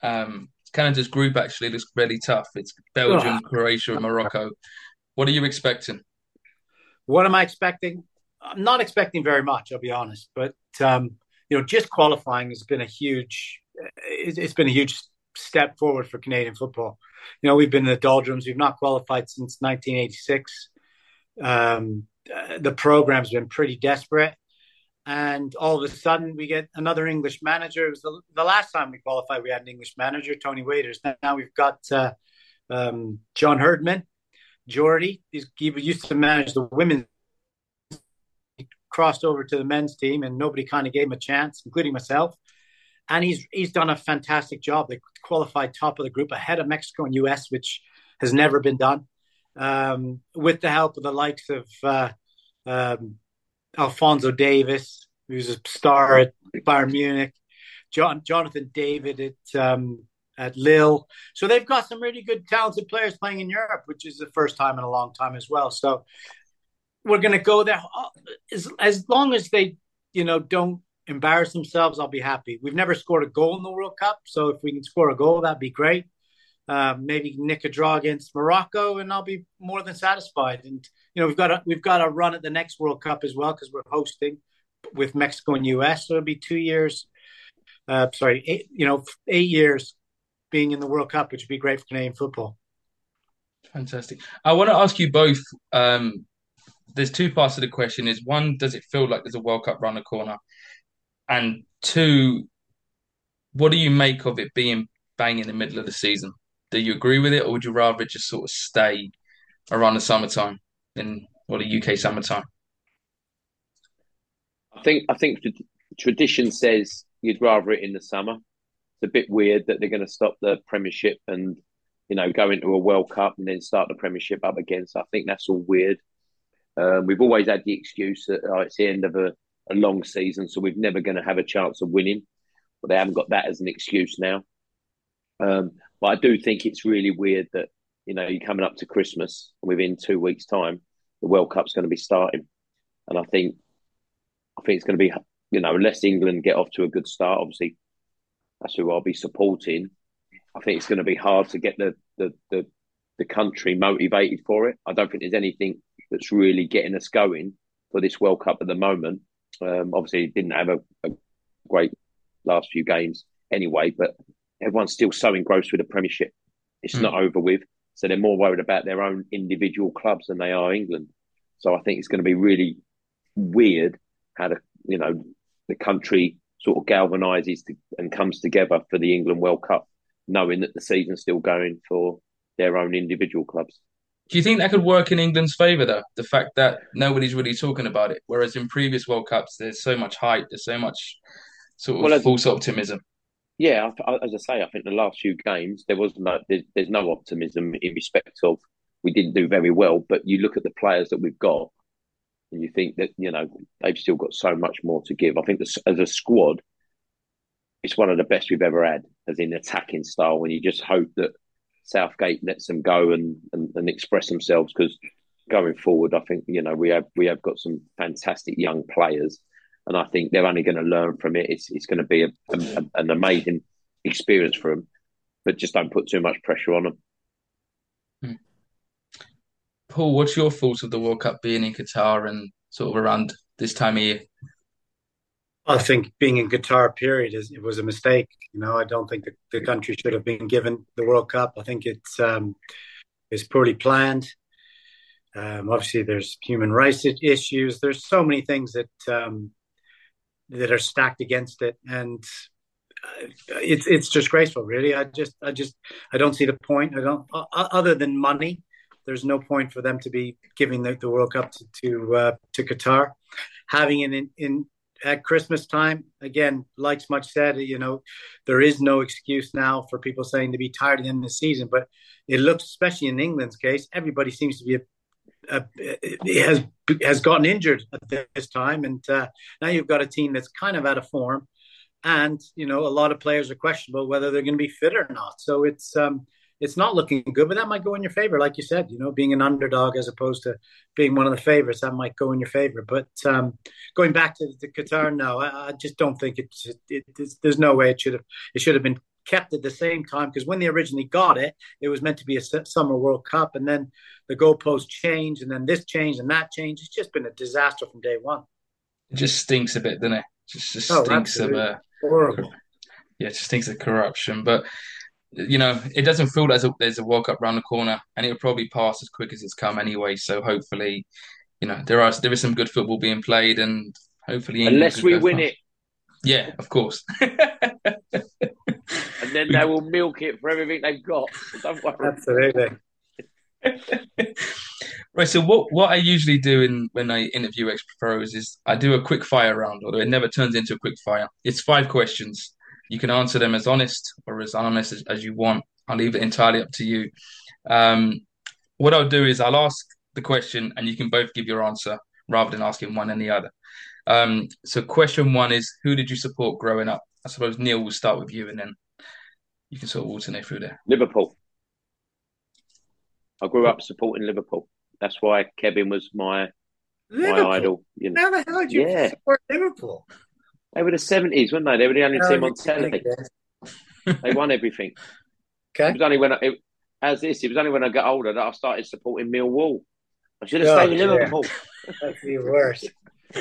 Speaker 1: Um, Canada's group actually looks really tough. It's Belgium, oh. Croatia, and Morocco. What are you expecting?
Speaker 3: What am I expecting? I'm not expecting very much, I'll be honest. But um, you know, just qualifying has been a huge. It's been a huge step forward for Canadian football. You know, we've been in the doldrums. We've not qualified since 1986. Um, the program's been pretty desperate and all of a sudden we get another English manager. It was the, the last time we qualified, we had an English manager, Tony Waiters. Now we've got uh, um, John Herdman, Geordie. he used to manage the women's. Crossed over to the men's team, and nobody kind of gave him a chance, including myself. And he's he's done a fantastic job. They qualified top of the group ahead of Mexico and US, which has never been done. um, with the help of the likes of uh, um, Alphonso Davies, who's a star at Bayern Munich, John, Jonathan David at um, at Lille. So they've got some really good, talented players playing in Europe, which is the first time in a long time as well. So we're going to go there as as long as they, you know, don't embarrass themselves. I'll be happy. We've never scored a goal in the World Cup, so if we can score a goal, that'd be great. Uh, maybe nick a draw against Morocco, and I'll be more than satisfied. And you know, we've got a, we've got a run at the next World Cup as well because we're hosting with Mexico and US. So it'll be two years. Uh, sorry, eight, you know, eight years being in the World Cup, which would be great for Canadian football.
Speaker 1: Fantastic. I want to ask you both. Um, there's two parts of the question. Is one, does it feel like there's a World Cup round the corner? And two, what do you make of it being bang in the middle of the season? Do you agree with it, or would you rather just sort of stay around the summertime in or the UK summertime?
Speaker 2: I think I think tradition says you'd rather it in the summer. It's a bit weird that they're going to stop the Premiership and you know go into a World Cup and then start the Premiership up again. So I think that's all weird. Um, we've always had the excuse that oh, it's the end of a, a long season, so we're never going to have a chance of winning. But they haven't got that as an excuse now. Um, but I do think it's really weird that you know you're coming up to Christmas and within two weeks' time the World Cup's going to be starting, and I think I think it's going to be you know unless England get off to a good start, obviously that's who I'll be supporting. I think it's going to be hard to get the the the, the country motivated for it. I don't think there's anything that's really getting us going for this World Cup at the moment. Um, obviously, didn't have a, a great last few games anyway, but everyone's still so engrossed with the Premiership. It's mm. not over with. So they're more worried about their own individual clubs than they are England. So I think it's going to be really weird how the you know the country sort of galvanizes to, and comes together for the England World Cup, knowing that the season's still going for their own individual clubs.
Speaker 1: Do you think that could work in England's favour, though? The fact that nobody's really talking about it, whereas in previous World Cups, there's so much hype, there's so much sort of well, false optimism
Speaker 2: yeah, as I say, I think the last few games there was no there's, there's no optimism in respect of we didn't do very well. But you look at the players that we've got, and you think that you know they've still got so much more to give. I think this, as a squad, it's one of the best we've ever had, as in attacking style. When you just hope that Southgate lets them go and and, and express themselves because going forward, I think you know we have we have got some fantastic young players and I think they're only going to learn from it. It's it's going to be a, a, an amazing experience for them, but just don't put too much pressure on them.
Speaker 1: Hmm. Paul, what's your thoughts of the World Cup being in Qatar and sort of around this time of year?
Speaker 3: I think being in Qatar, period, is it was a mistake. You know, I don't think the, the country should have been given the World Cup. I think it's um, it's poorly planned. Um, obviously, there's human rights issues. There's so many things that um, that are stacked against it, and uh, it's it's just graceful. Really, I just I just I don't see the point. I don't other than money. There's no point for them to be giving the, the World Cup to to, uh, to Qatar, having it in, in at Christmas time, again, like much said, you know, there is no excuse now for people saying to be tired in the season. But it looks, especially in England's case, everybody seems to be a, uh, has has gotten injured at this time, and uh, now you've got a team that's kind of out of form, and you know a lot of players are questionable whether they're going to be fit or not. So it's um, it's not looking good, but that might go in your favor, like you said. You know, being an underdog as opposed to being one of the favorites, that might go in your favor. But um, going back to the Qatar, no, I, I just don't think it's, it, it's. There's no way it should have. It should have been kept at the same time because when they originally got it, it was meant to be a summer World Cup, and then the goalposts changed, and then this changed and that changed. It's just been a disaster from day one.
Speaker 1: It just stinks a bit, doesn't it? Just, just oh, stinks of uh, horrible. Yeah, it just stinks of corruption. But you know, it doesn't feel as a, there's a World Cup around the corner, and it'll probably pass as quick as it's come anyway. So hopefully, you know, there are there is some good football being played, and hopefully,
Speaker 2: unless we win it,
Speaker 1: yeah, of course.
Speaker 2: and then they will milk it for everything they've got. Don't worry.
Speaker 3: Absolutely.
Speaker 1: right. So what what I usually do in when I interview ex pros is I do a quick fire round, although it never turns into a quick fire. It's five questions. You can answer them as honest or as honest as, as you want. I'll leave it entirely up to you. Um, what I'll do is I'll ask the question and you can both give your answer rather than asking one and the other. Um, so question one is who did you support growing up? I suppose Neil will start with you and then you can sort of alternate through there.
Speaker 2: Liverpool. I grew up supporting Liverpool. That's why Kevin was my
Speaker 3: Liverpool.
Speaker 2: my idol. You know.
Speaker 3: How the hell did you
Speaker 2: Yeah.
Speaker 3: support Liverpool?
Speaker 2: They were the seventies, weren't they? They were the only
Speaker 3: No,
Speaker 2: team on
Speaker 3: you
Speaker 2: telly.
Speaker 3: think.
Speaker 2: They won everything. It
Speaker 3: Okay.
Speaker 2: was only when I, it, as this, it was only when I got older that I started supporting Millwall. I should have
Speaker 3: Oh,
Speaker 2: stayed with
Speaker 3: yeah.
Speaker 2: Liverpool.
Speaker 3: That's the worst.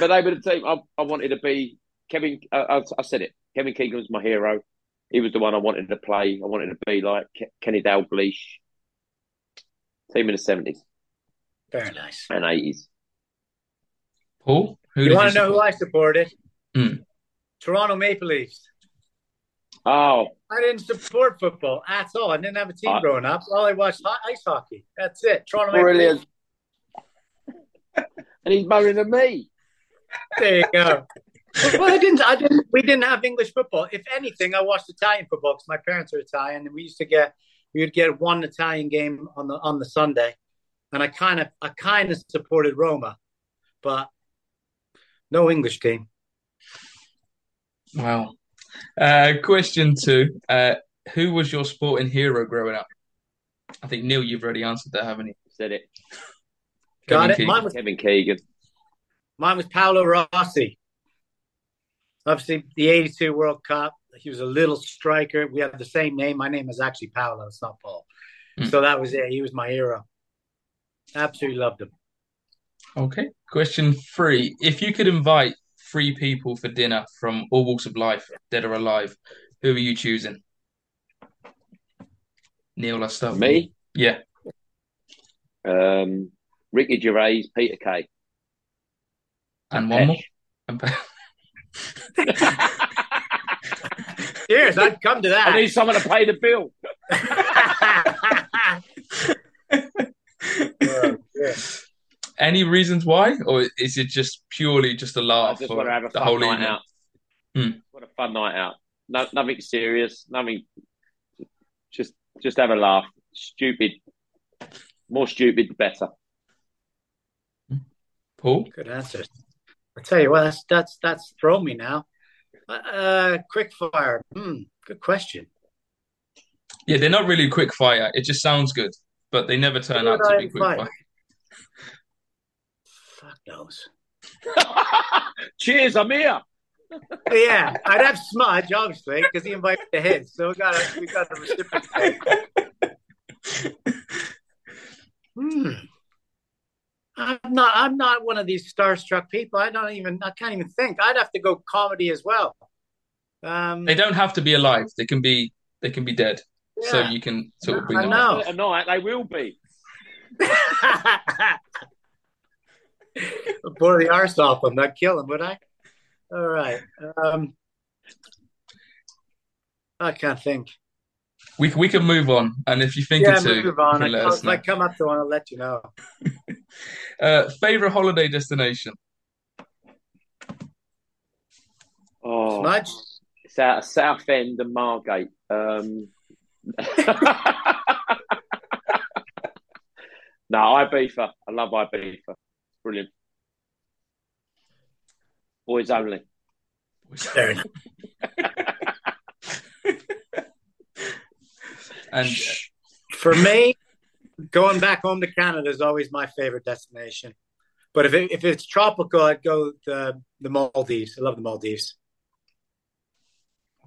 Speaker 2: But they were the team I, I wanted to be. Kevin, I, I, I said it. Kevin Keegan was my hero. He was the one I wanted to play. I wanted to be like Ke- Kenny Dalglish. Team in the seventies
Speaker 3: Very nice.
Speaker 2: and eighties.
Speaker 1: Paul, who
Speaker 3: You want to
Speaker 1: you
Speaker 3: know who? I supported?
Speaker 1: Hmm.
Speaker 3: Toronto Maple Leafs.
Speaker 2: Oh,
Speaker 3: I didn't support football at all. I didn't have a team
Speaker 2: Uh,
Speaker 3: growing up. All I watched ho- ice hockey. That's it. Toronto Maple
Speaker 2: brilliant!
Speaker 3: Leafs.
Speaker 2: and he's moaning than me.
Speaker 3: There you go. well, I didn't. I didn't. We didn't have English football. If anything, I watched Italian football because my parents are Italian, and we used to get we would get one Italian game on the on the Sunday, and I kind of I kind of supported Roma, but no English team.
Speaker 1: Wow. Uh, question two. Uh, who was your sporting hero growing up? I think Neil, you've already answered that, haven't you?
Speaker 2: Said it.
Speaker 3: Got
Speaker 1: Kevin
Speaker 3: it.
Speaker 1: Keegan.
Speaker 3: Mine was
Speaker 2: Kevin Keegan.
Speaker 3: Mine was Paolo Rossi. Obviously, the 82 World Cup. He was a little striker. We have the same name. My name is actually Paolo. It's not Paul.
Speaker 1: Hmm.
Speaker 3: So that was it. He was my hero. Absolutely loved him.
Speaker 1: Okay. Question three. If you could invite three people for dinner from all walks of life, dead or alive, who are you choosing? Neil, let's start with you.
Speaker 2: Me,
Speaker 1: Yeah.
Speaker 2: um, Ricky Gervais, Peter Kay.
Speaker 1: And one more.
Speaker 2: Pesh.
Speaker 1: And-
Speaker 3: Cheers. I'd come to that.
Speaker 2: I need someone to pay the bill.
Speaker 3: Oh, yeah.
Speaker 1: Any reasons why, or is it just purely just a laugh
Speaker 2: just
Speaker 1: for
Speaker 2: want to have a
Speaker 1: the
Speaker 2: fun
Speaker 1: whole
Speaker 2: night
Speaker 1: evening?
Speaker 2: out.
Speaker 1: Hmm.
Speaker 2: What a fun night out. No, nothing serious. Nothing. Just, just have a laugh. Stupid. More stupid, the better.
Speaker 1: Paul?
Speaker 3: Good answer. I tell you what, that's that's that's thrown me now. Uh, quick fire. Hmm, good question.
Speaker 1: Yeah, they're not really quick fire. It just sounds good, but they never turn out to be quick
Speaker 3: invite?
Speaker 1: fire.
Speaker 3: Fuck knows.
Speaker 2: Cheers, I'm here.
Speaker 3: Yeah, I'd have Smudge obviously because he invited to his. So we got to we got to reciprocate. Hmm. I'm not. I'm not one of these starstruck people. I don't even. I can't even think. I'd have to go comedy as well. Um,
Speaker 1: They don't have to be alive. They can be they can be dead. So you can sort of bring
Speaker 3: I
Speaker 1: them
Speaker 3: know.
Speaker 1: up.
Speaker 2: A night, they will be.
Speaker 3: Bore the arse off them, not kill them, would I? All right. Um, I can't think.
Speaker 1: We we can move on, and if you think
Speaker 3: yeah,
Speaker 1: of two,
Speaker 3: move on.
Speaker 1: you can let us
Speaker 3: If I come up to one, I'll let you know.
Speaker 1: Uh, favorite holiday destination?
Speaker 2: Oh,
Speaker 3: Smudge?
Speaker 2: it's out of Southend and Margate. Um, no, Ibiza. I love Ibiza. Brilliant. Boys only.
Speaker 3: Fair enough.
Speaker 1: And uh,
Speaker 3: For me, going back home to Canada is always my favorite destination. But if it, if it's tropical, I'd go the the Maldives. I love the Maldives.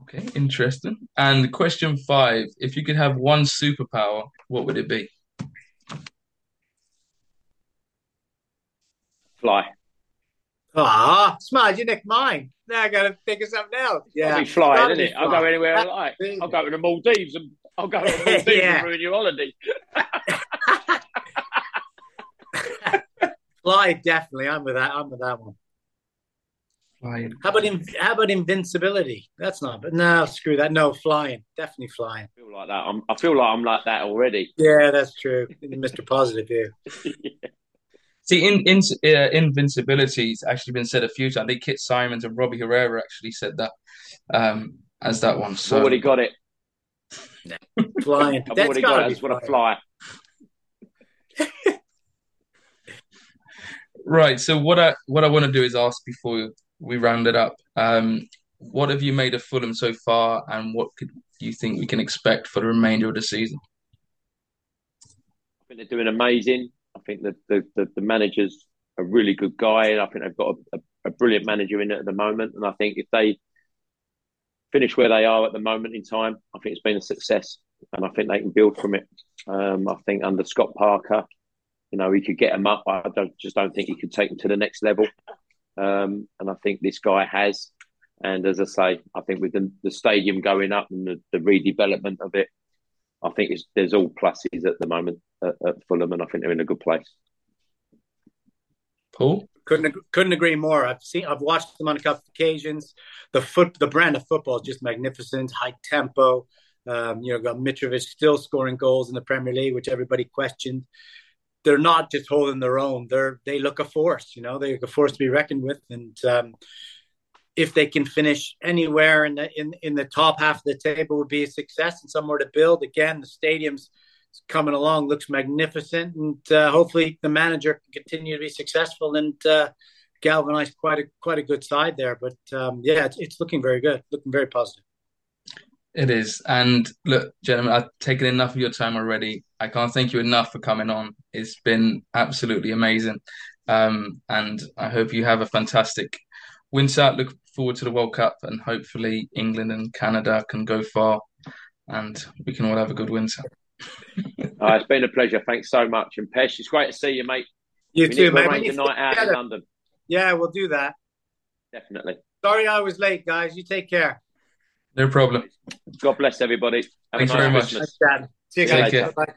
Speaker 1: okay, interesting. And question five: If you could have one superpower, what would it be?
Speaker 2: Fly.
Speaker 3: Ah, Smudge, you nicked mine. Now I got to think of something else. Yeah,
Speaker 2: I'll be flying, isn't
Speaker 3: be
Speaker 2: it? I'll go anywhere I like. I'll go to the Maldives and I'll go to the Maldives
Speaker 3: Yeah.
Speaker 2: and ruin your holiday.
Speaker 3: Fly, definitely. I'm with that. I'm with that one.
Speaker 1: Flying.
Speaker 3: How about in, how about invincibility? That's not. But no, screw that. No, flying. Definitely flying.
Speaker 2: I feel like that. I'm, I feel like I'm like that already.
Speaker 3: Yeah, that's true. Mr. Positive here.
Speaker 1: See, in, in uh, invincibility's actually been said a few times. I think Kit Symons and Robbie Herrera actually said that um, as that one. So
Speaker 2: Already got it.
Speaker 3: flying.
Speaker 2: I've
Speaker 3: That's
Speaker 2: already
Speaker 3: gotta
Speaker 2: got it. I just want to
Speaker 3: flying.
Speaker 2: fly.
Speaker 1: Right. So what I what I want to do is ask before we round it up. Um, what have you made of Fulham so far, and what could do you think we can expect for the remainder of the season?
Speaker 2: I think they're doing amazing. I think that the, the, the manager's a really good guy, and I think they've got a, a, a brilliant manager in it at the moment. And I think if they finish where they are at the moment in time, I think it's been a success, and I think they can build from it. Um, I think under Scott Parker, you know, he could get them up. I don't, just don't think he could take them to the next level. Um, and I think this guy has. And as I say, I think with the, the stadium going up and the, the redevelopment of it, I think there's all pluses at the moment at, at, Fulham, and I think they're in a good place.
Speaker 1: Paul,
Speaker 3: couldn't couldn't agree more. I've seen, I've watched them on a couple of occasions. The foot, the brand of football is just magnificent, high tempo. Um, you know, got Mitrovic still scoring goals in the Premier League, which everybody questioned. They're not just holding their own. They're they look a force. You know, they look a force to be reckoned with, and um, if they can finish anywhere in the in, in the top half of the table would be a success and somewhere to build. Again, the stadium's coming along, looks magnificent, and uh, hopefully the manager can continue to be successful and uh, galvanize quite a quite a good side there. But um, yeah, it's, it's looking very good, looking very positive.
Speaker 1: It is. And look, gentlemen, I've taken enough of your time already. I can't thank you enough for coming on. It's been absolutely amazing. Um, and I hope you have a fantastic winter. Look forward to the World Cup and hopefully England and Canada can go far and we can all have a good winter.
Speaker 2: uh, it's been a pleasure. Thanks so much. And Pesh, it's great to see you, mate.
Speaker 3: You
Speaker 2: we
Speaker 3: too,
Speaker 2: mate.
Speaker 3: Arrange
Speaker 2: a night out in London.
Speaker 3: Yeah, we'll do that.
Speaker 2: Definitely.
Speaker 3: Sorry I was late, guys. You take care.
Speaker 1: No problem.
Speaker 2: God bless everybody.
Speaker 1: Have Thanks very much.
Speaker 3: See you guys. Bye.